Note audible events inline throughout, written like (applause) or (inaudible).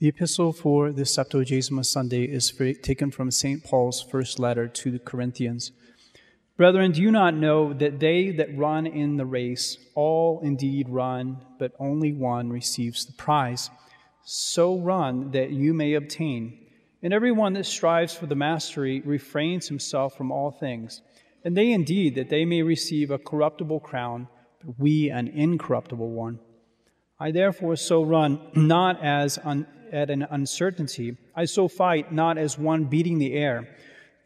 The epistle for this Septuagesima Sunday is taken from St. Paul's first letter to the Corinthians. Brethren, do you not know that they that run in the race all indeed run, but only one receives the prize? So run that you may obtain. And everyone that strives for the mastery refrains himself from all things. And they indeed that they may receive a corruptible crown, but we an incorruptible one. I therefore so run, (clears throat) not as un, at an uncertainty. I so fight, not as one beating the air,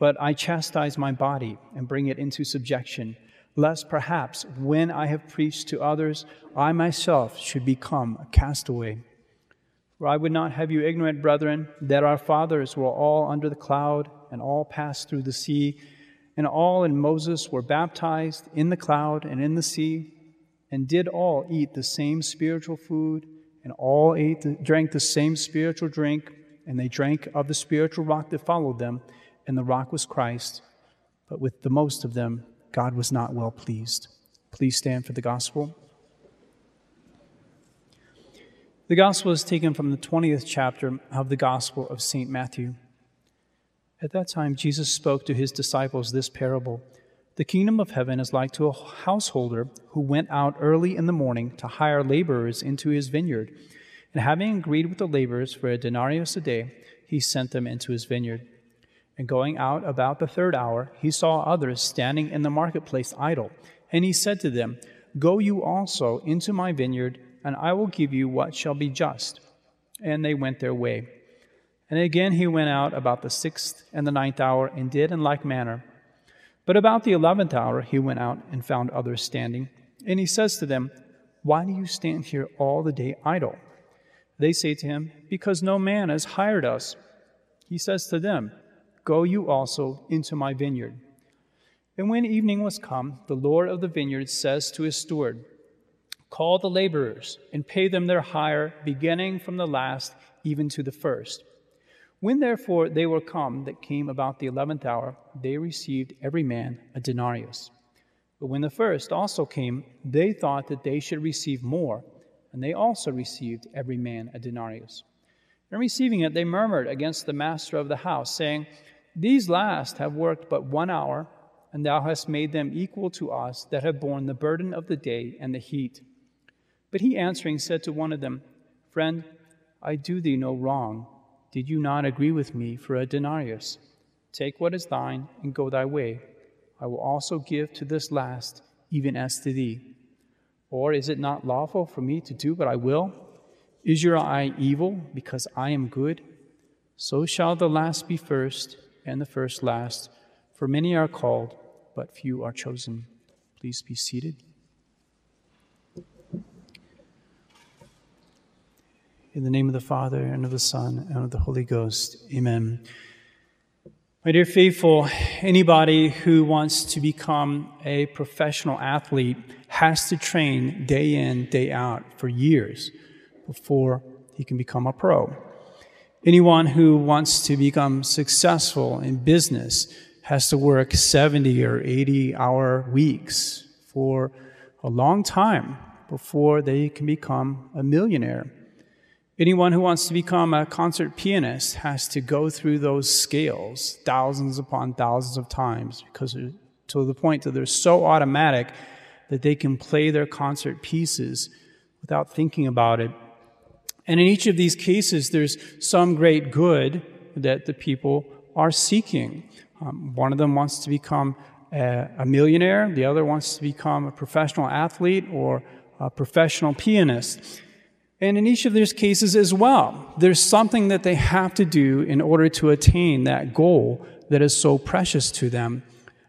but I chastise my body and bring it into subjection, lest perhaps when I have preached to others, I myself should become a castaway. For I would not have you ignorant, brethren, that our fathers were all under the cloud, and all passed through the sea, and all in Moses were baptized in the cloud and in the sea, and did all eat the same spiritual food, and all ate the, drank the same spiritual drink, and they drank of the spiritual rock that followed them, and the rock was Christ. But with the most of them, God was not well pleased. Please stand for the gospel. The gospel is taken from the 20th chapter of the Gospel of St. Matthew. At that time, Jesus spoke to his disciples this parable The kingdom of heaven is like to a householder who went out early in the morning to hire laborers into his vineyard. And having agreed with the laborers for a denarius a day, he sent them into his vineyard. And going out about the third hour, he saw others standing in the marketplace idle. And he said to them, Go you also into my vineyard and I will give you what shall be just. And they went their way. And again he went out about the sixth and the ninth hour, and did in like manner. But about the eleventh hour he went out and found others standing. And he says to them, Why do you stand here all the day idle? They say to him, Because no man has hired us. He says to them, Go you also into my vineyard. And when evening was come, the Lord of the vineyard says to his steward, Call the laborers and pay them their hire, beginning from the last even to the first. When therefore they were come that came about the eleventh hour, they received every man a denarius. But when the first also came, they thought that they should receive more, and they also received every man a denarius. And receiving it, they murmured against the master of the house, saying, These last have worked but one hour, and thou hast made them equal to us that have borne the burden of the day and the heat. But he answering said to one of them, Friend, I do thee no wrong. Did you not agree with me for a denarius? Take what is thine and go thy way. I will also give to this last, even as to thee. Or is it not lawful for me to do what I will? Is your eye evil because I am good? So shall the last be first, and the first last. For many are called, but few are chosen. Please be seated. In the name of the Father, and of the Son, and of the Holy Ghost. Amen. My dear faithful, anybody who wants to become a professional athlete has to train day in, day out for years before he can become a pro. Anyone who wants to become successful in business has to work 70 or 80 hour weeks for a long time before they can become a millionaire. Anyone who wants to become a concert pianist has to go through those scales thousands upon thousands of times because to the point that they're so automatic that they can play their concert pieces without thinking about it. And in each of these cases, there's some great good that the people are seeking. Um, one of them wants to become a, a millionaire, the other wants to become a professional athlete or a professional pianist. And in each of those cases as well, there's something that they have to do in order to attain that goal that is so precious to them.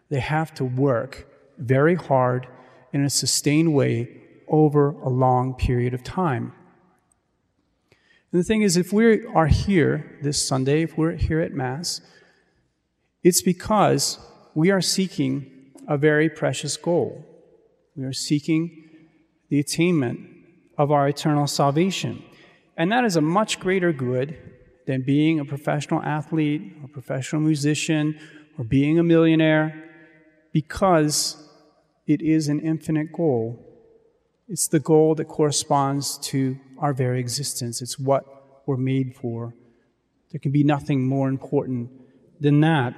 They have to work very hard in a sustained way over a long period of time. And the thing is, if we are here this Sunday, if we're here at Mass, it's because we are seeking a very precious goal. We are seeking the attainment of our eternal salvation. And that is a much greater good than being a professional athlete, a professional musician, or being a millionaire, because it is an infinite goal. It's the goal that corresponds to our very existence. It's what we're made for. There can be nothing more important than that.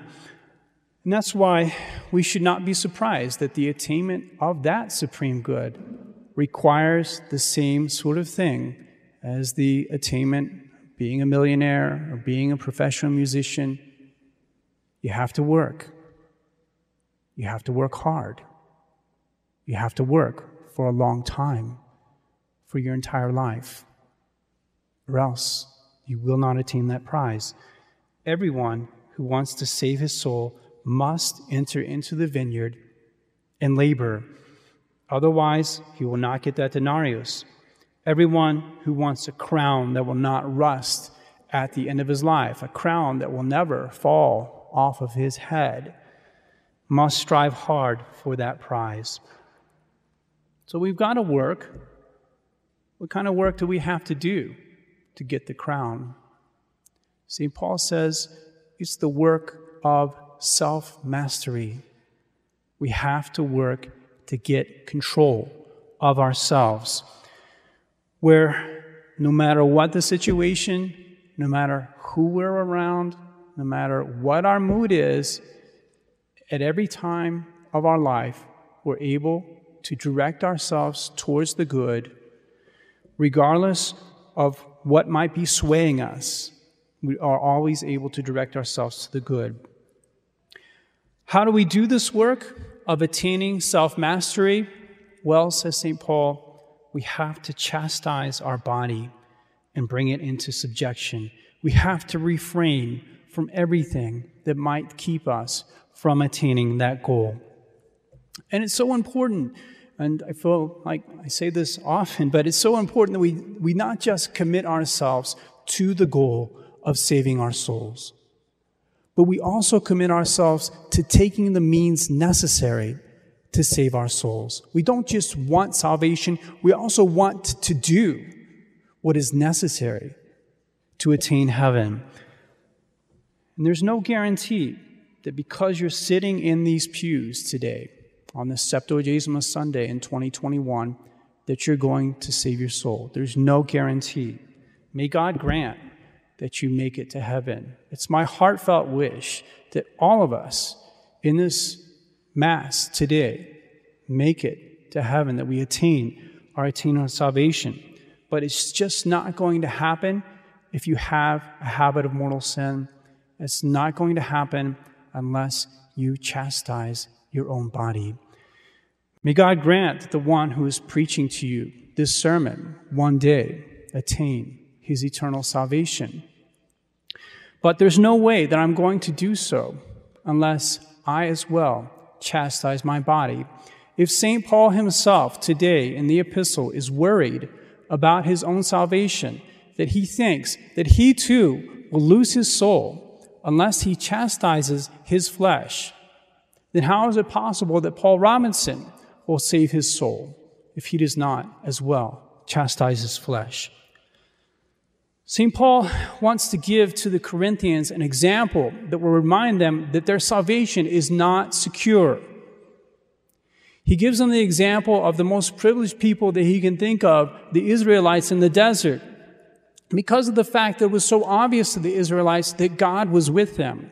And that's why we should not be surprised that the attainment of that supreme good requires the same sort of thing as the attainment being a millionaire or being a professional musician. You have to work. You have to work hard. You have to work for a long time, for your entire life, or else you will not attain that prize. Everyone who wants to save his soul must enter into the vineyard and labor. Otherwise, he will not get that denarius. Everyone who wants a crown that will not rust at the end of his life, a crown that will never fall off of his head, must strive hard for that prize. So we've got to work. What kind of work do we have to do to get the crown? St. Paul says it's the work of self mastery. We have to work to get control of ourselves, where no matter what the situation, no matter who we're around, no matter what our mood is, at every time of our life, we're able to direct ourselves towards the good, regardless of what might be swaying us. We are always able to direct ourselves to the good. How do we do this work of attaining self mastery? Well, says St. Paul, we have to chastise our body and bring it into subjection. We have to refrain from everything that might keep us from attaining that goal. And it's so important, and I feel like I say this often, but it's so important that we, we not just commit ourselves to the goal of saving our souls but we also commit ourselves to taking the means necessary to save our souls. We don't just want salvation, we also want to do what is necessary to attain heaven. And there's no guarantee that because you're sitting in these pews today on this Septuagesima Sunday in 2021, that you're going to save your soul. There's no guarantee. May God grant that you make it to heaven. It's my heartfelt wish that all of us in this Mass today make it to heaven, that we attain our eternal salvation. But it's just not going to happen if you have a habit of mortal sin. It's not going to happen unless you chastise your own body. May God grant that the one who is preaching to you this sermon one day attain his eternal salvation. But there's no way that I'm going to do so unless I as well chastise my body. If St. Paul himself today in the epistle is worried about his own salvation, that he thinks that he too will lose his soul unless he chastises his flesh, then how is it possible that Paul Robinson will save his soul if he does not as well chastise his flesh? St. Paul wants to give to the Corinthians an example that will remind them that their salvation is not secure. He gives them the example of the most privileged people that he can think of, the Israelites in the desert, because of the fact that it was so obvious to the Israelites that God was with them.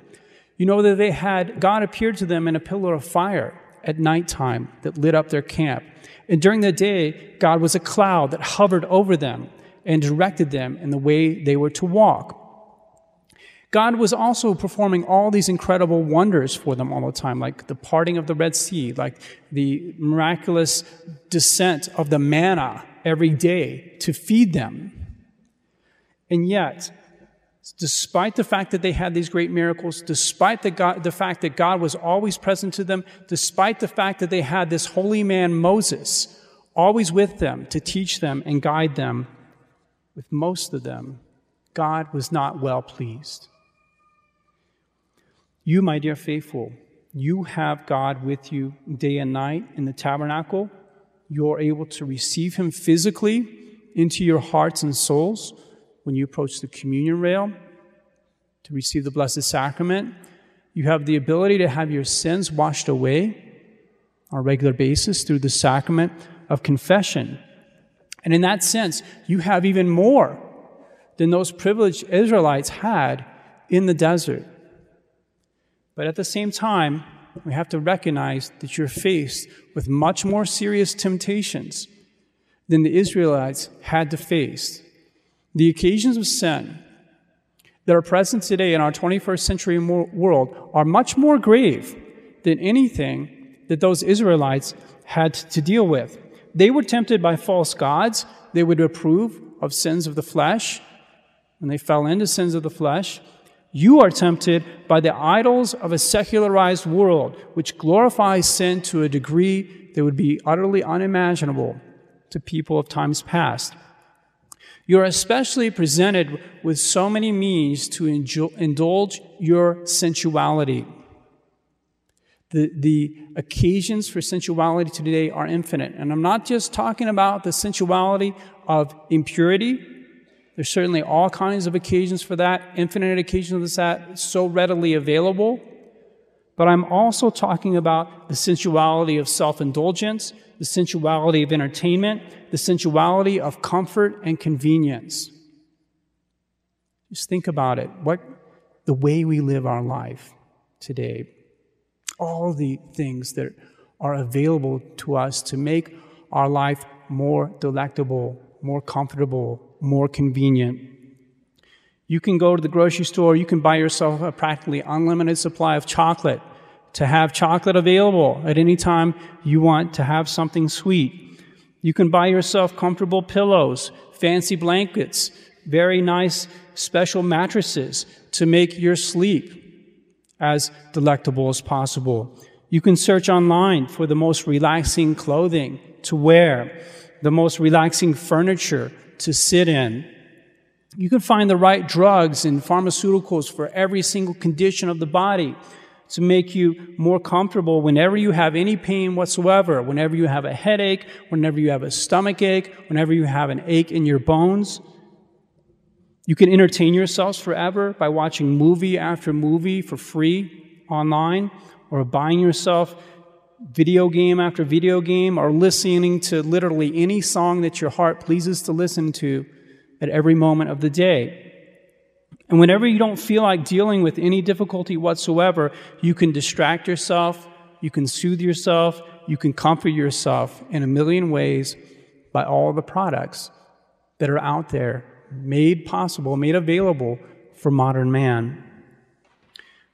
You know that they had, God appeared to them in a pillar of fire at nighttime that lit up their camp. And during the day, God was a cloud that hovered over them and directed them in the way they were to walk. God was also performing all these incredible wonders for them all the time, like the parting of the Red Sea, like the miraculous descent of the manna every day to feed them. And yet, despite the fact that they had these great miracles, despite the, God, the fact that God was always present to them, despite the fact that they had this holy man Moses always with them to teach them and guide them, with most of them, God was not well pleased. You, my dear faithful, you have God with you day and night in the tabernacle. You're able to receive Him physically into your hearts and souls when you approach the communion rail to receive the Blessed Sacrament. You have the ability to have your sins washed away on a regular basis through the sacrament of confession. And in that sense, you have even more than those privileged Israelites had in the desert. But at the same time, we have to recognize that you're faced with much more serious temptations than the Israelites had to face. The occasions of sin that are present today in our 21st century world are much more grave than anything that those Israelites had to deal with. They were tempted by false gods. They would approve of sins of the flesh when they fell into sins of the flesh. You are tempted by the idols of a secularized world, which glorifies sin to a degree that would be utterly unimaginable to people of times past. You are especially presented with so many means to indulge your sensuality. The, the occasions for sensuality today are infinite. And I'm not just talking about the sensuality of impurity. There's certainly all kinds of occasions for that, infinite occasions of that, so readily available. But I'm also talking about the sensuality of self indulgence, the sensuality of entertainment, the sensuality of comfort and convenience. Just think about it. What the way we live our life today all the things that are available to us to make our life more delectable, more comfortable, more convenient. You can go to the grocery store, you can buy yourself a practically unlimited supply of chocolate to have chocolate available at any time you want to have something sweet. You can buy yourself comfortable pillows, fancy blankets, very nice special mattresses to make your sleep as delectable as possible. You can search online for the most relaxing clothing to wear, the most relaxing furniture to sit in. You can find the right drugs and pharmaceuticals for every single condition of the body to make you more comfortable whenever you have any pain whatsoever, whenever you have a headache, whenever you have a stomach ache, whenever you have an ache in your bones. You can entertain yourselves forever by watching movie after movie for free online or buying yourself video game after video game or listening to literally any song that your heart pleases to listen to at every moment of the day. And whenever you don't feel like dealing with any difficulty whatsoever, you can distract yourself, you can soothe yourself, you can comfort yourself in a million ways by all the products that are out there made possible, made available for modern man.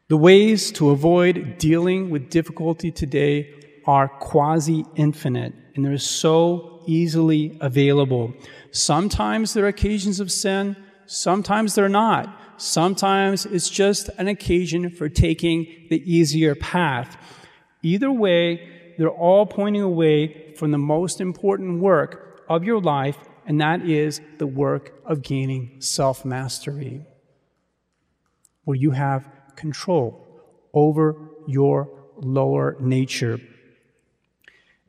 The ways to avoid dealing with difficulty today are quasi infinite and they're so easily available. Sometimes there are occasions of sin, sometimes they're not. Sometimes it's just an occasion for taking the easier path. Either way, they're all pointing away from the most important work of your life and that is the work of gaining self mastery, where you have control over your lower nature.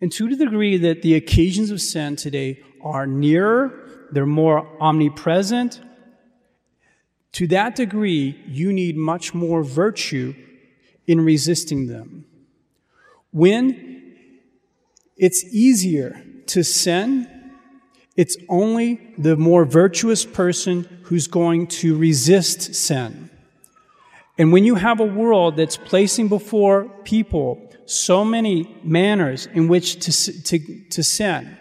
And to the degree that the occasions of sin today are nearer, they're more omnipresent, to that degree, you need much more virtue in resisting them. When it's easier to sin, it's only the more virtuous person who's going to resist sin. And when you have a world that's placing before people so many manners in which to, to, to sin,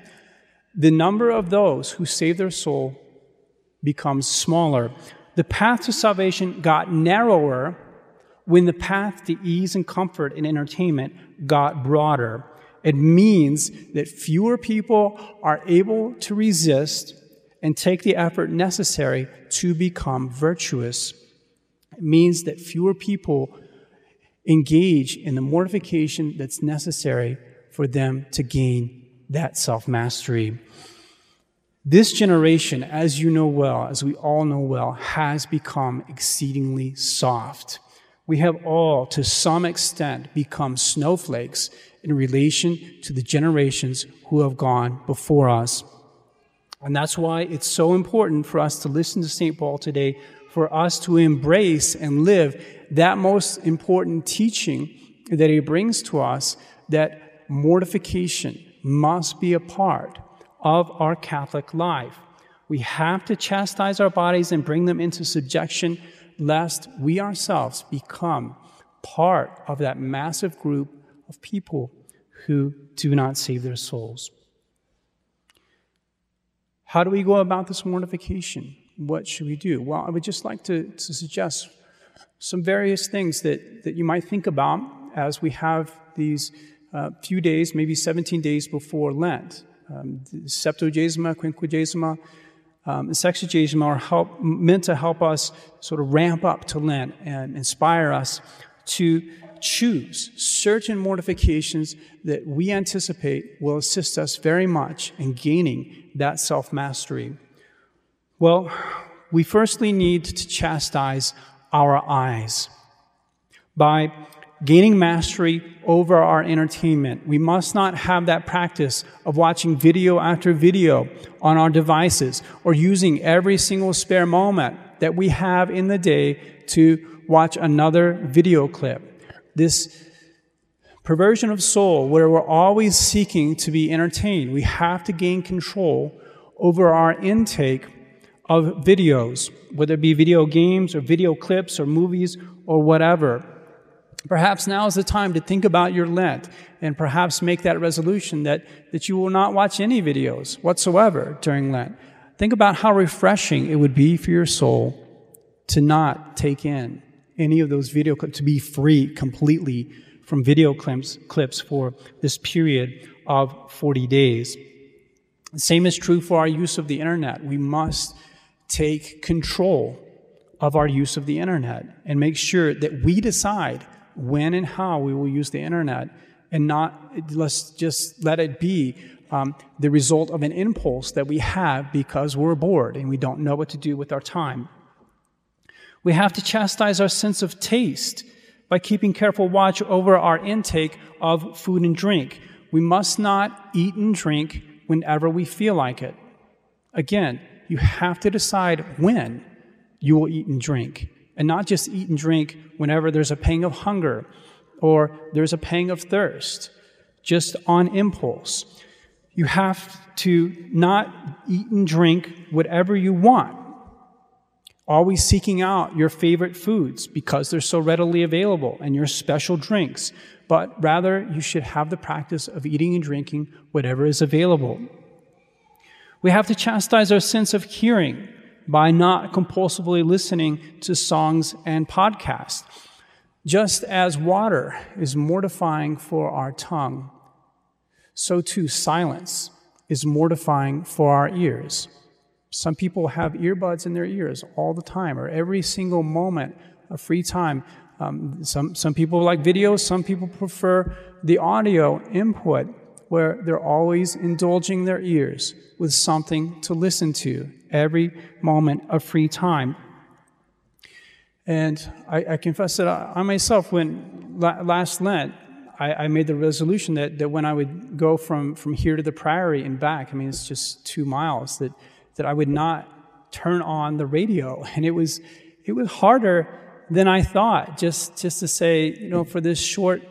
the number of those who save their soul becomes smaller. The path to salvation got narrower when the path to ease and comfort and entertainment got broader. It means that fewer people are able to resist and take the effort necessary to become virtuous. It means that fewer people engage in the mortification that's necessary for them to gain that self mastery. This generation, as you know well, as we all know well, has become exceedingly soft. We have all, to some extent, become snowflakes in relation to the generations who have gone before us. And that's why it's so important for us to listen to St. Paul today, for us to embrace and live that most important teaching that he brings to us that mortification must be a part of our Catholic life. We have to chastise our bodies and bring them into subjection, lest we ourselves become part of that massive group of people who do not save their souls. How do we go about this mortification? What should we do? Well, I would just like to, to suggest some various things that, that you might think about as we have these uh, few days, maybe 17 days before Lent. Um, Septuagesima, Quinquagesima, um, and Sexagesima are help, meant to help us sort of ramp up to Lent and inspire us to choose certain mortifications that we anticipate will assist us very much in gaining that self mastery. Well, we firstly need to chastise our eyes by gaining mastery over our entertainment. We must not have that practice of watching video after video on our devices or using every single spare moment that we have in the day to watch another video clip. This perversion of soul, where we're always seeking to be entertained, we have to gain control over our intake of videos, whether it be video games or video clips or movies or whatever. Perhaps now is the time to think about your Lent and perhaps make that resolution that, that you will not watch any videos whatsoever during Lent. Think about how refreshing it would be for your soul to not take in any of those video clips, to be free completely from video clips, clips for this period of 40 days. The same is true for our use of the internet. We must take control of our use of the internet and make sure that we decide when and how we will use the internet and not let's just let it be um, the result of an impulse that we have because we're bored and we don't know what to do with our time. We have to chastise our sense of taste by keeping careful watch over our intake of food and drink. We must not eat and drink whenever we feel like it. Again, you have to decide when you will eat and drink and not just eat and drink whenever there's a pang of hunger or there's a pang of thirst, just on impulse. You have to not eat and drink whatever you want, always seeking out your favorite foods because they're so readily available and your special drinks, but rather you should have the practice of eating and drinking whatever is available. We have to chastise our sense of hearing by not compulsively listening to songs and podcasts. Just as water is mortifying for our tongue, so too silence is mortifying for our ears. Some people have earbuds in their ears all the time or every single moment of free time. Um, some, some people like videos, some people prefer the audio input where they're always indulging their ears with something to listen to every moment of free time. And I, I confess that I, I, myself, when la- last Lent, I, I, made the resolution that, that when I would go from, from here to the Priory and back, I mean, it's just two miles, that, that I would not turn on the radio. (laughs) And it was, it was harder than I thought, just, just to say, you know, for this short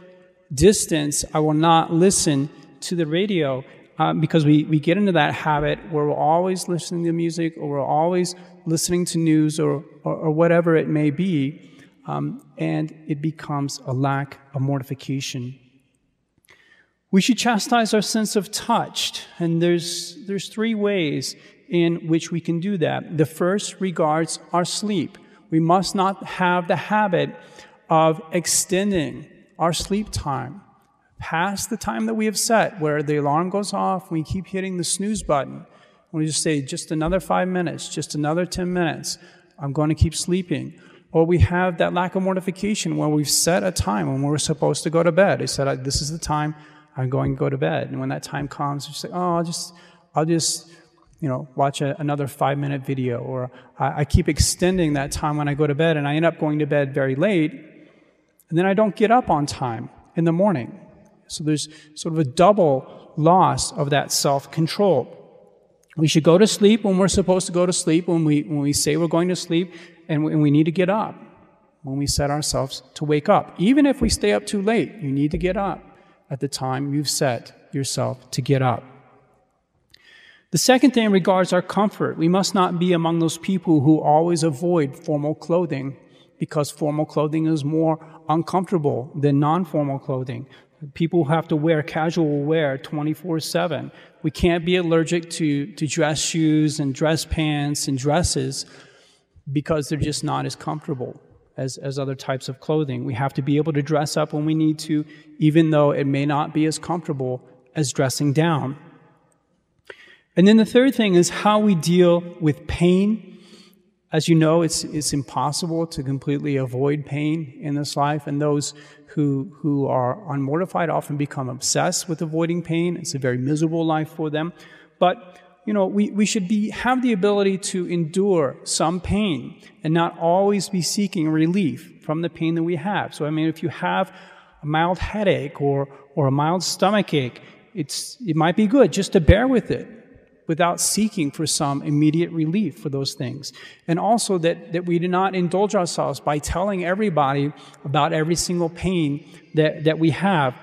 distance, I will not listen to the radio um, because we, we get into that habit where we're always listening to music or we're always listening to news or, or, or whatever it may be, um, and it becomes a lack of mortification. We should chastise our sense of touch, and there's, there's three ways in which we can do that. The first regards our sleep. We must not have the habit of extending our sleep time past the time that we have set, where the alarm goes off, we keep hitting the snooze button. We just say, just another five minutes, just another 10 minutes, I'm going to keep sleeping. Or we have that lack of mortification where we've set a time when we're supposed to go to bed. He said, this is the time I'm going to go to bed. And when that time comes, you say, oh, I'll just, I'll just, you know, watch a, another five minute video. Or I, I keep extending that time when I go to bed and I end up going to bed very late. And then I don't get up on time in the morning. So there's sort of a double loss of that self control. We should go to sleep when we're supposed to go to sleep, when we, when we say we're going to sleep, and we, and we need to get up when we set ourselves to wake up. Even if we stay up too late, you need to get up at the time you've set yourself to get up. The second thing regards our comfort. We must not be among those people who always avoid formal clothing because formal clothing is more uncomfortable than non formal clothing. People have to wear casual wear 24 7. We can't be allergic to, to dress shoes and dress pants and dresses because they're just not as comfortable as, as other types of clothing. We have to be able to dress up when we need to, even though it may not be as comfortable as dressing down. And then the third thing is how we deal with pain. As you know, it's, it's impossible to completely avoid pain in this life, and those who, who are unmortified often become obsessed with avoiding pain. It's a very miserable life for them. But, you know, we, we should be, have the ability to endure some pain and not always be seeking relief from the pain that we have. So, I mean, if you have a mild headache or, or a mild stomach ache, it's, it might be good just to bear with it without seeking for some immediate relief for those things. And also that, that we do not indulge ourselves by telling everybody about every single pain that, that we have,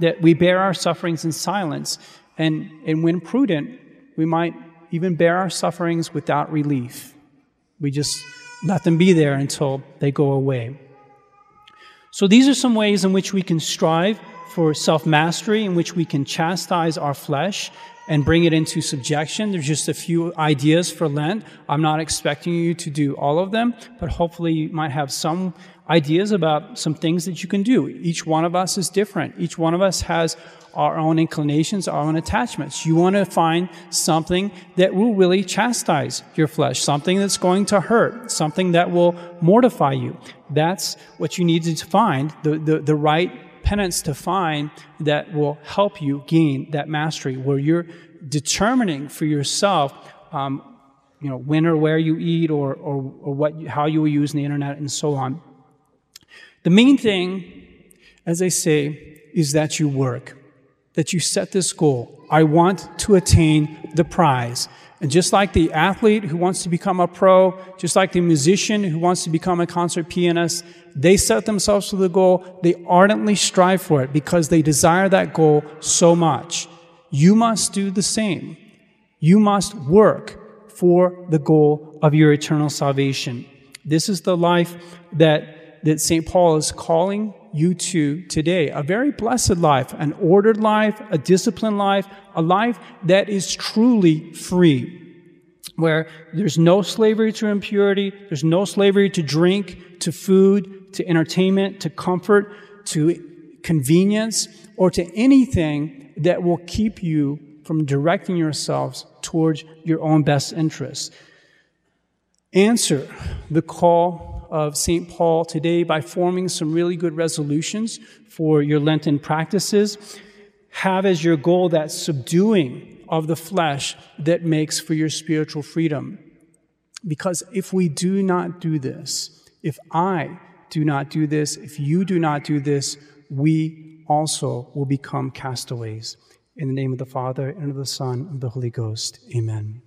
that we bear our sufferings in silence. And, and when prudent, we might even bear our sufferings without relief. We just let them be there until they go away. So these are some ways in which we can strive for self mastery, in which we can chastise our flesh and bring it into subjection. There's just a few ideas for Lent. I'm not expecting you to do all of them, but hopefully you might have some ideas about some things that you can do. Each one of us is different. Each one of us has our own inclinations, our own attachments. You want to find something that will really chastise your flesh, something that's going to hurt, something that will mortify you. That's what you need to find, the, the, the right penance to find that will help you gain that mastery, where you're determining for yourself, um, you know, when or where you eat, or or, or what how you will use the internet, and so on. The main thing, as I say, is that you work, that you set this goal. I want to attain the prize. And just like the athlete who wants to become a pro, just like the musician who wants to become a concert pianist, they set themselves to the goal. They ardently strive for it because they desire that goal so much. You must do the same. You must work for the goal of your eternal salvation. This is the life that, that St. Paul is calling you to today. A very blessed life, an ordered life, a disciplined life, a life that is truly free. Where there's no slavery to impurity, there's no slavery to drink, to food, to entertainment, to comfort, to convenience, or to anything that will keep you from directing yourselves towards your own best interests. Answer the call of St. Paul today by forming some really good resolutions for your Lenten practices. Have as your goal that subduing of the flesh that makes for your spiritual freedom. Because if we do not do this, if I do not do this, if you do not do this, we also will become castaways. In the name of the Father, and of the Son, and of the Holy Ghost. Amen.